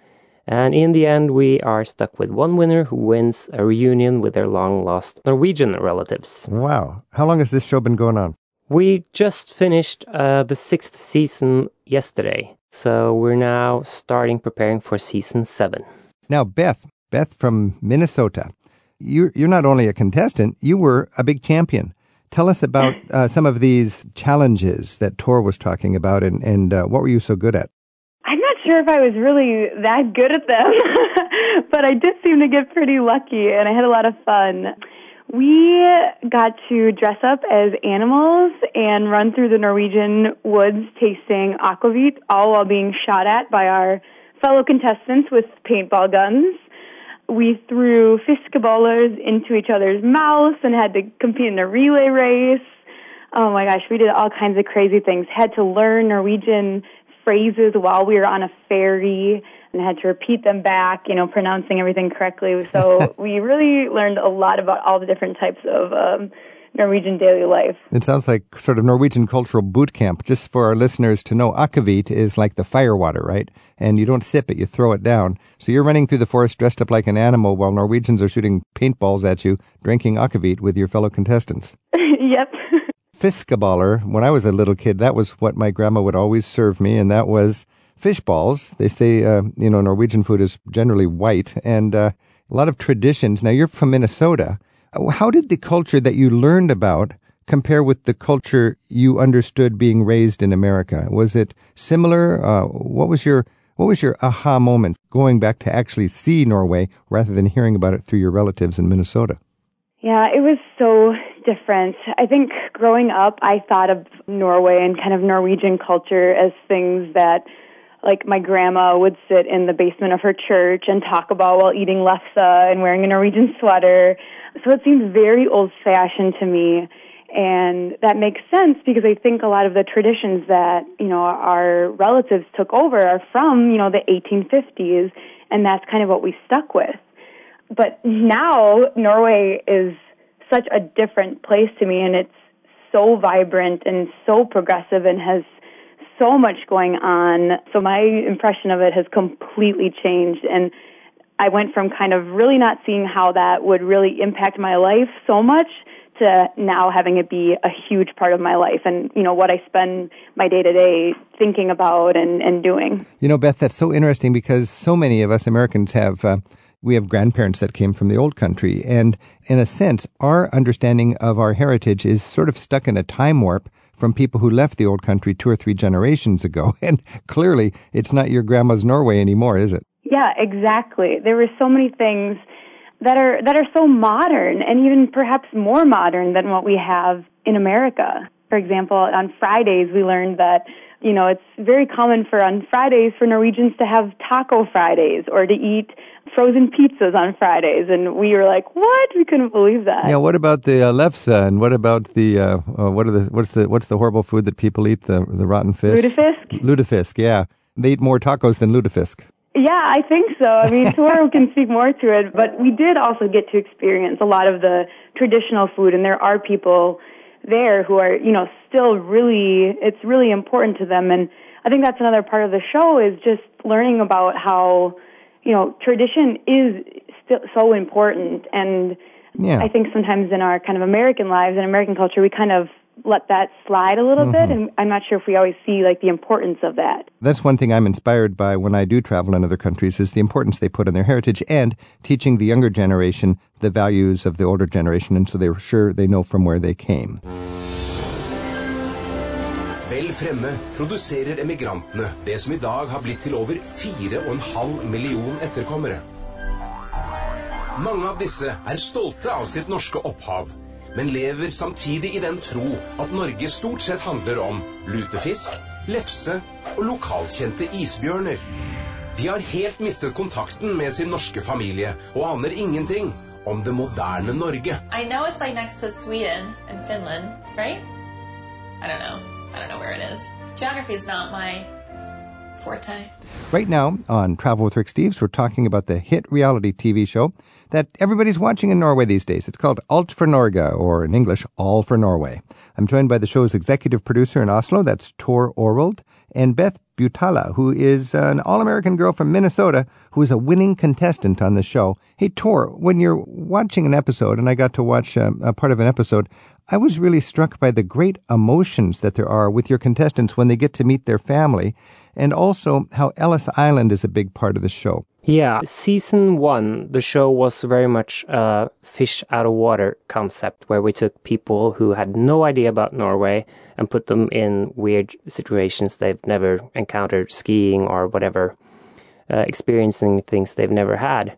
And in the end, we are stuck with one winner who wins a reunion with their long lost Norwegian relatives. Wow. How long has this show been going on? We just finished uh, the sixth season yesterday. So we're now starting preparing for season seven. Now, Beth, Beth from Minnesota, you're, you're not only a contestant, you were a big champion. Tell us about uh, some of these challenges that Tor was talking about, and and uh, what were you so good at? I'm not sure if I was really that good at them, but I did seem to get pretty lucky, and I had a lot of fun. We got to dress up as animals and run through the Norwegian woods tasting aquavit, all while being shot at by our fellow contestants with paintball guns. We threw fiskebollers into each other's mouths and had to compete in a relay race. Oh my gosh, we did all kinds of crazy things. Had to learn Norwegian phrases while we were on a ferry and had to repeat them back, you know, pronouncing everything correctly. So we really learned a lot about all the different types of um, Norwegian daily life. It sounds like sort of Norwegian cultural boot camp. Just for our listeners to know, akavit is like the fire water, right? And you don't sip it, you throw it down. So you're running through the forest dressed up like an animal while Norwegians are shooting paintballs at you, drinking akavit with your fellow contestants. yep. Fiskeballer, when I was a little kid, that was what my grandma would always serve me, and that was fish balls. They say, uh, you know, Norwegian food is generally white, and uh, a lot of traditions. Now, you're from Minnesota. How did the culture that you learned about compare with the culture you understood being raised in America? Was it similar? Uh, what was your what was your aha moment going back to actually see Norway rather than hearing about it through your relatives in Minnesota? Yeah, it was so different. I think growing up, I thought of Norway and kind of Norwegian culture as things that like my grandma would sit in the basement of her church and talk about while eating lefse and wearing a Norwegian sweater. So it seems very old fashioned to me. And that makes sense because I think a lot of the traditions that, you know, our relatives took over are from, you know, the 1850s, and that's kind of what we stuck with. But now Norway is such a different place to me, and it's so vibrant and so progressive and has so much going on. So my impression of it has completely changed. And I went from kind of really not seeing how that would really impact my life so much to now having it be a huge part of my life and you know what I spend my day to day thinking about and, and doing. You know, Beth, that's so interesting because so many of us Americans have uh, we have grandparents that came from the old country, and in a sense, our understanding of our heritage is sort of stuck in a time warp from people who left the old country two or three generations ago. And clearly, it's not your grandma's Norway anymore, is it? Yeah, exactly. There were so many things that are that are so modern and even perhaps more modern than what we have in America. For example, on Fridays we learned that you know, it's very common for on Fridays for Norwegians to have taco Fridays or to eat frozen pizzas on Fridays, and we were like, "What? We couldn't believe that." Yeah. What about the uh, lefse, and what about the uh, uh, what are the what's the what's the horrible food that people eat the the rotten fish? Lutefisk. Lutefisk. Yeah, they eat more tacos than lutefisk. Yeah, I think so. I mean, Toro can speak more to it, but we did also get to experience a lot of the traditional food, and there are people there who are, you know, still really, it's really important to them. And I think that's another part of the show is just learning about how, you know, tradition is still so important. And yeah. I think sometimes in our kind of American lives and American culture, we kind of let that slide a little mm-hmm. bit and I'm not sure if we always see like the importance of that. That's one thing I'm inspired by when I do travel in other countries is the importance they put on their heritage and teaching the younger generation the values of the older generation and so they're sure they know from where they came. Vel fremme produserer emigrantene det som i dag har blitt til over 4,5 million etterkommere. Mange av disse er stolte av sitt norske opphav men lever samtidig i den tro at Norge stort sett handler om lutefisk, lefse og lokalkjente isbjørner. De har helt mistet kontakten med sin norske familie og aner ingenting om det moderne Norge. I know it's like next to Sweden and Finland, right? I don't know. I don't know where it is. Geography is not my forte. Right now on Travel with Rick Steves, we're talking about the hit reality TV show that everybody's watching in Norway these days. It's called Alt for Norge, or in English, All for Norway. I'm joined by the show's executive producer in Oslo, that's Tor Orvold, and Beth Butala, who is an all American girl from Minnesota who is a winning contestant on the show. Hey, Tor, when you're watching an episode, and I got to watch a, um, a part of an episode, I was really struck by the great emotions that there are with your contestants when they get to meet their family, and also how Ellis Island is a big part of the show. Yeah, season one, the show was very much a fish out of water concept where we took people who had no idea about Norway and put them in weird situations they've never encountered, skiing or whatever, uh, experiencing things they've never had.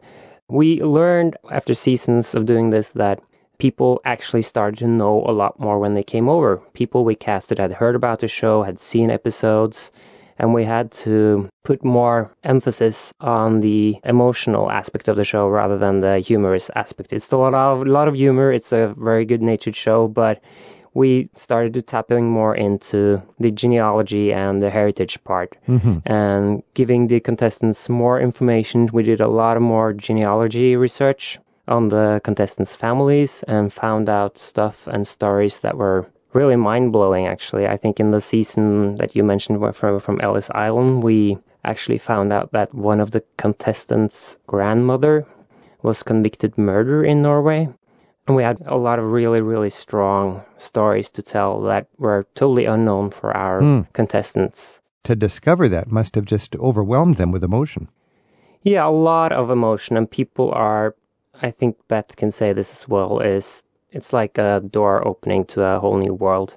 We learned after seasons of doing this that people actually started to know a lot more when they came over. People we casted had heard about the show, had seen episodes, and we had to put more emphasis on the emotional aspect of the show rather than the humorous aspect. It's still a lot of, a lot of humor. It's a very good natured show, but we started to tapping more into the genealogy and the heritage part Mm-hmm. and giving the contestants more information. We did a lot of more genealogy research on the contestants' families and found out stuff and stories that were really mind blowing. Actually, I think in the season that you mentioned from from Ellis Island, we actually found out that one of the contestants' grandmother was convicted murder in Norway. And we had a lot of really, really strong stories to tell that were totally unknown for our Hmm. contestants. To discover that must have just overwhelmed them with emotion. Yeah, a lot of emotion, and people are. I think Beth can say this as well. Is it's like a door opening to a whole new world,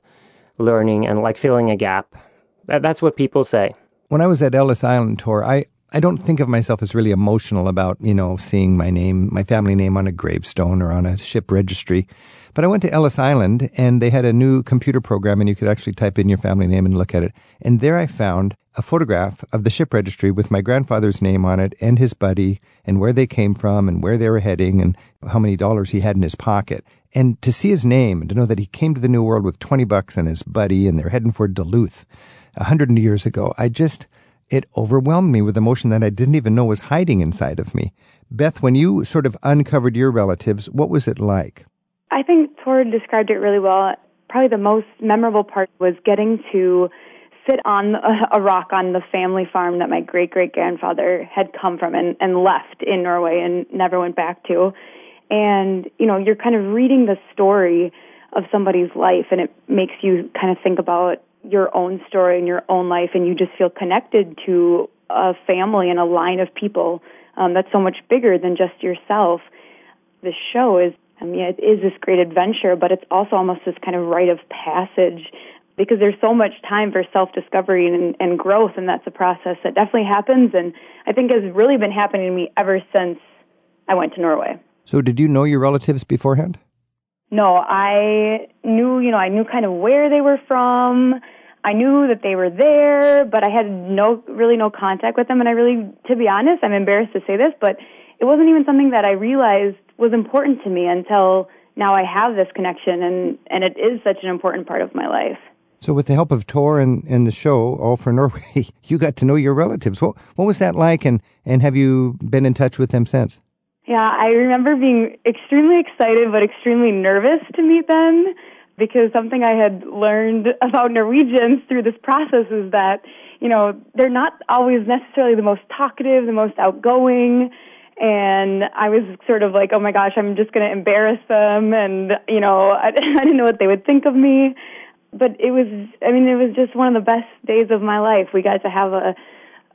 learning and like filling a gap. That, that's what people say. When I was at Ellis Island tour, I, I don't think of myself as really emotional about, you know, seeing my name, my family name on a gravestone or on a ship registry. But I went to Ellis Island and they had a new computer program and you could actually type in your family name and look at it. And there I found a photograph of the ship registry with my grandfather's name on it and his buddy and where they came from and where they were heading and how many dollars he had in his pocket. And to see his name and to know that he came to the New World with 20 bucks and his buddy and they're heading for Duluth a hundred years ago, I just, it overwhelmed me with emotion that I didn't even know was hiding inside of me. Beth, when you sort of uncovered your relatives, what was it like? I think Tor described it really well. Probably the most memorable part was getting to sit on a, rock on the family farm that my great great grandfather had come from and, and left in Norway and never went back to. And, you know, you're kind of reading the story of somebody's life and it makes you kind of think about your own story and your own life and you just feel connected to a family and a line of people um, that's so much bigger than just yourself. The show is I mean, it is this great adventure, but it's also almost this kind of rite of passage because there's so much time for self discovery and, and growth, and that's a process that definitely happens, and I think has really been happening to me ever since I went to Norway. So, did you know your relatives beforehand? No, I knew, you know, I knew kind of where they were from. I knew that they were there, but I had no, really no contact with them. And I really, to be honest, I'm embarrassed to say this, but it wasn't even something that I realized was important to me until now I have this connection and, and it is such an important part of my life. So, with the help of Tor and, and the show, All for Norway, you got to know your relatives. What, what was that like, and, and have you been in touch with them since? Yeah, I remember being extremely excited but extremely nervous to meet them because something I had learned about Norwegians through this process is that, you know, they're not always necessarily the most talkative, the most outgoing. And I was sort of like, oh my gosh, I'm just going to embarrass them. And, you know, I, I didn't know what they would think of me. But it was, I mean, it was just one of the best days of my life. We got to have a,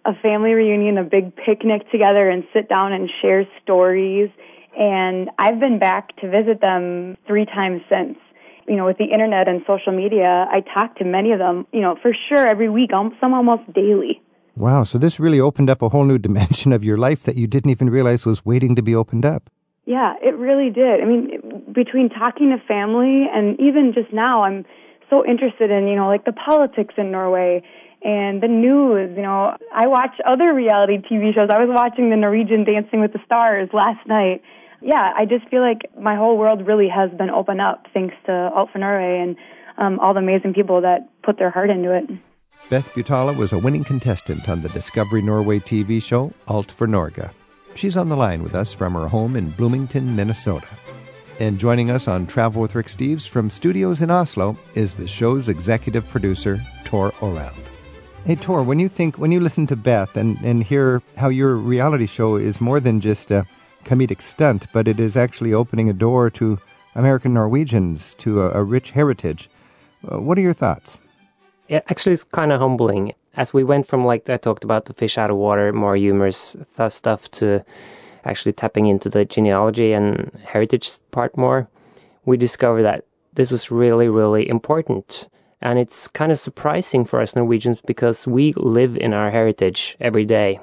a family reunion, a big picnic together and sit down and share stories. And I've been back to visit them three times since. You know, with the internet and social media, I talk to many of them, you know, for sure every week, some almost daily. Wow, so this really opened up a whole new dimension of your life that you didn't even realize was waiting to be opened up. Yeah, it really did. I mean, between talking to family and even just now, I'm so interested in, you know, like the politics in Norway and the news. You know, I watch other reality TV shows. I was watching the Norwegian Dancing with the Stars last night. Yeah, I just feel like my whole world really has been opened up thanks to Alt for Norway and um, all the amazing people that put their heart into it. Beth Butala was a winning contestant on the Discovery Norway TV show Alt for Norge. She's on the line with us from her home in Bloomington, Minnesota. And joining us on Travel with Rick Steves from studios in Oslo is the show's executive producer, Tor Oreld. Hey, Tor, when you think, when you listen to Beth and, and hear how your reality show is more than just a comedic stunt, but it is actually opening a door to American Norwegians, to a, a rich heritage, uh, what are your thoughts? It actually is kind of humbling. as we went from like I talked about the fish out of water, more humorous stuff to actually tapping into the genealogy and heritage part more, we discovered that this was really, really important. And it's kind of surprising for us Norwegians because we live in our heritage every day.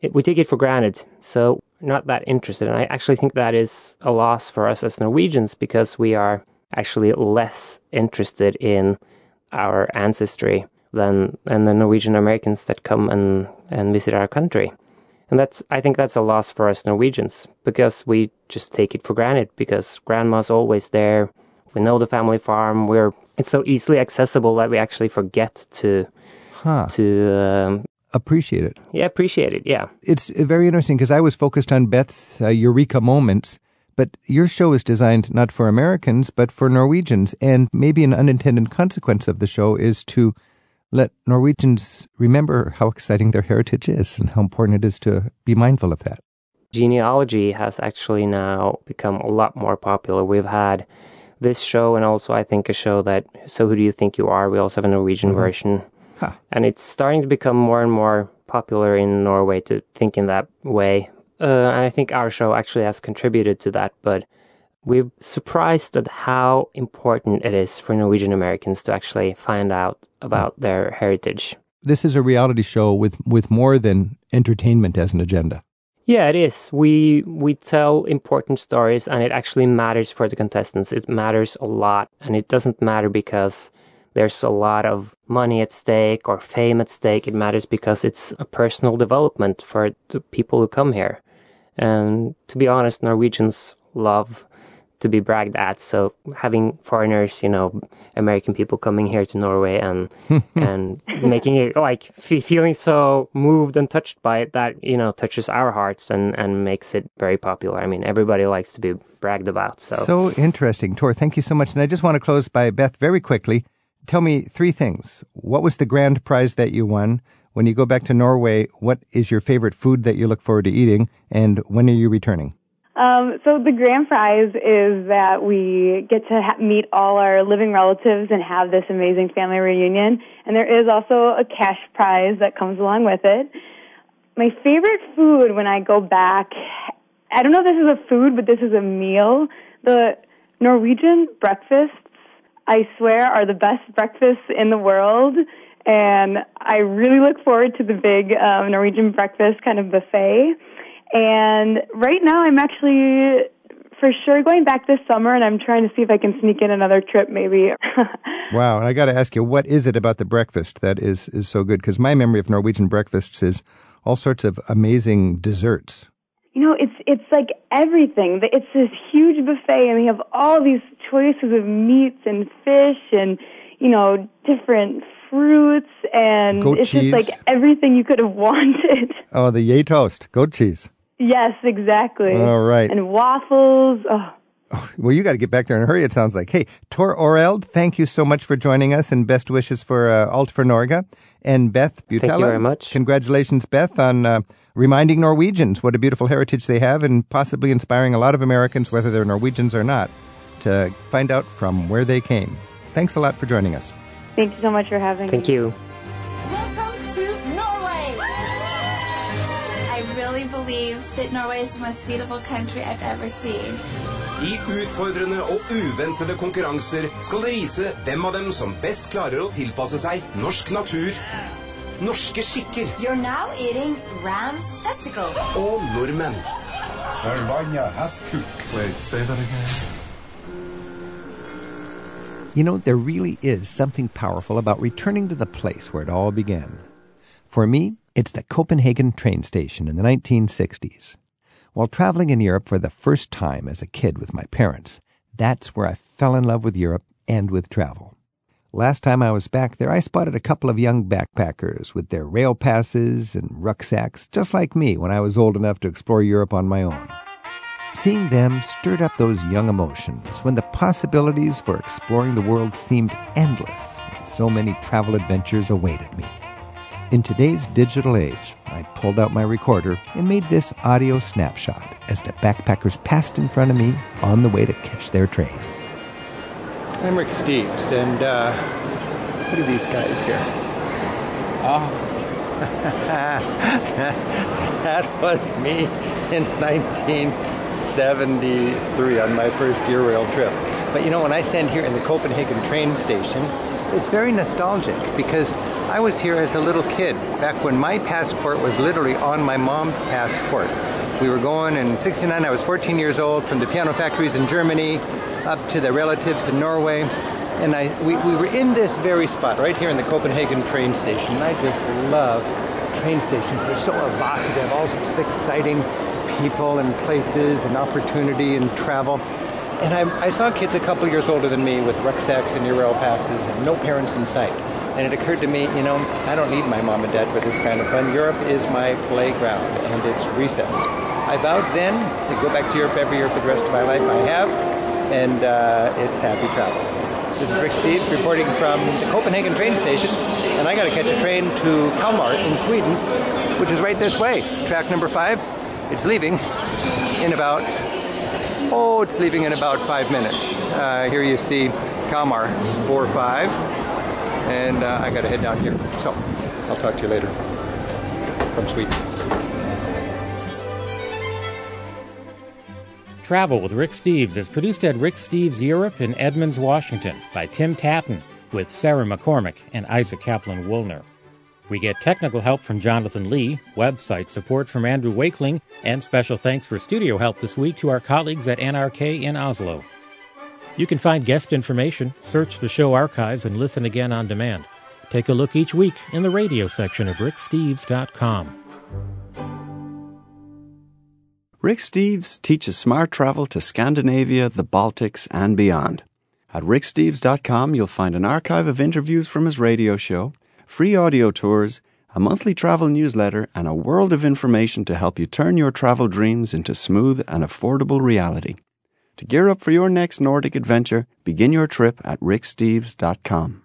It, we take it for granted. So not that interested. And I actually think that is a loss for us as Norwegians because we are actually less interested in our ancestry than, than the Norwegian Americans that come and, and visit our country. And that's, I think that's a loss for us Norwegians because we just take it for granted because grandma's always there. We know the family farm. We're, it's so easily accessible that we actually forget to, Huh. to, um, Appreciate it. yeah, appreciate it. Yeah. It's uh, very interesting because I was focused on Beth's uh, eureka moments, but your show is designed not for Americans, but for Norwegians. And maybe an unintended consequence of the show is to let Norwegians remember how exciting their heritage is and how important it is to be mindful of that. genealogy has actually now become a lot more popular. We've had this show and also I think a show that So Who Do You Think You Are? We also have a Norwegian version. Huh. And it's starting to become more and more popular in Norway to think in that way. Uh, and I think our show actually has contributed to that, but we're surprised at how important it is for Norwegian Americans to actually find out about their heritage. This is a reality show with, with more than entertainment as an agenda. Yeah, it is. We we tell important stories, and it actually matters for the contestants. It matters a lot, and it doesn't matter because there's a lot of money at stake or fame at stake. It matters because it's a personal development for the people who come here. And to be honest, Norwegians love to be bragged at. So having foreigners, you know, American people coming here to Norway and and making it like fe- feeling so moved and touched by it that you know touches our hearts and and makes it very popular. I mean, everybody likes to be bragged about. So, So interesting. Tor, thank you so much. And I just want to close by Beth very quickly. Tell me three things. What was the grand prize that you won? When you go back to Norway, what is your favorite food that you look forward to eating? And when are you returning? Um, so the grand prize is that we get to ha- meet all our living relatives and have this amazing family reunion. And there is also a cash prize that comes along with it. My favorite food when I go back, I don't know if this is a food, but this is a meal. The Norwegian breakfasts, I swear, are the best breakfasts in the world. And I really look forward to the big um, Norwegian breakfast kind of buffet. And right now, I'm actually for sure going back this summer, and I'm trying to see if I can sneak in another trip, maybe. Wow. And I got to ask you, what is it about the breakfast that is, is so good? Because my memory of Norwegian breakfasts is all sorts of amazing desserts. you know, it's it's like everything. It's this huge buffet, and we have all these choices of meats and fish, and you know, different fruits, and Goat it's cheese. just like everything you could have wanted. Oh, the gjetost, goat cheese. Yes, exactly. All right. And waffles. Oh. Well, you got to get back there in a hurry, it sounds like. Hey, Tor Oreld, thank you so much for joining us and best wishes for uh, Alt for Norge. And Beth Butala. Thank you very much. Congratulations, Beth, on uh, reminding Norwegians what a beautiful heritage they have and possibly inspiring a lot of Americans, whether they're Norwegians or not, to find out from where they came. Thanks a lot for joining us. Thank you so much for having thank me. Thank you. Believe that Norway is the most beautiful country I've ever seen. I utfordrende og uventede konkurranser skal det vise hvem av dem som best klarer å tilpasse seg norsk natur, norske skikker You're now eating ram's testicles. og nordmenn. Verbanna hestkuk. Wait, say that again. You know, there really is something powerful about returning to the place where it all began. For me, it's the Copenhagen train station in the 1960s. While traveling in Europe for the first time as a kid with my parents, that's where I fell in love with Europe and with travel. Last time I was back there, I spotted a couple of young backpackers with their rail passes and rucksacks, just like me when I was old enough to explore Europe on my own. Seeing them stirred up those young emotions when the possibilities for exploring the world seemed endless and so many travel adventures awaited me. In today's digital age, I pulled out my recorder and made this audio snapshot as the backpackers passed in front of me on the way to catch their train. I'm Rick Steves, and uh, what are these guys here? Oh. that was me in 1973 on my first year rail trip. But you know, when I stand here in the Copenhagen train station, it's very nostalgic because I was here as a little kid back when my passport was literally on my mom's passport. We were going in 69, I was 14 years old, from the piano factories in Germany up to the relatives in Norway. And I, we, we were in this very spot right here in the Copenhagen train station. And I just love train stations. They're so evocative, all sorts of exciting people and places and opportunity and travel. And I, I saw kids a couple years older than me with rucksacks and Eurail passes and no parents in sight. And it occurred to me, you know, I don't need my mom and dad for this kind of fun. Europe is my playground and it's recess. I vowed then to go back to Europe every year for the rest of my life. I have, and uh, it's happy travels. This is Rick Steves reporting from the Copenhagen train station, and I got to catch a train to Kalmar in Sweden, which is right this way. Track number five. It's leaving in about Oh, it's leaving in about five minutes. Uh, here you see Kalmar, Spore 5, and uh, I gotta head down here. So, I'll talk to you later from Sweden. Travel with Rick Steves is produced at Rick Steves Europe in Edmonds, Washington by Tim Tatton with Sarah McCormick and Isaac Kaplan Woolner. We get technical help from Jonathan Lee, website support from Andrew Wakeling, and special thanks for studio help this week to our colleagues at NRK in Oslo. You can find guest information, search the show archives, and listen again on demand. Take a look each week in the radio section of ricksteves.com. Rick Steves teaches smart travel to Scandinavia, the Baltics, and beyond. At ricksteves.com, you'll find an archive of interviews from his radio show free audio tours, a monthly travel newsletter, and a world of information to help you turn your travel dreams into smooth and affordable reality. To gear up for your next Nordic adventure, begin your trip at ricksteves.com.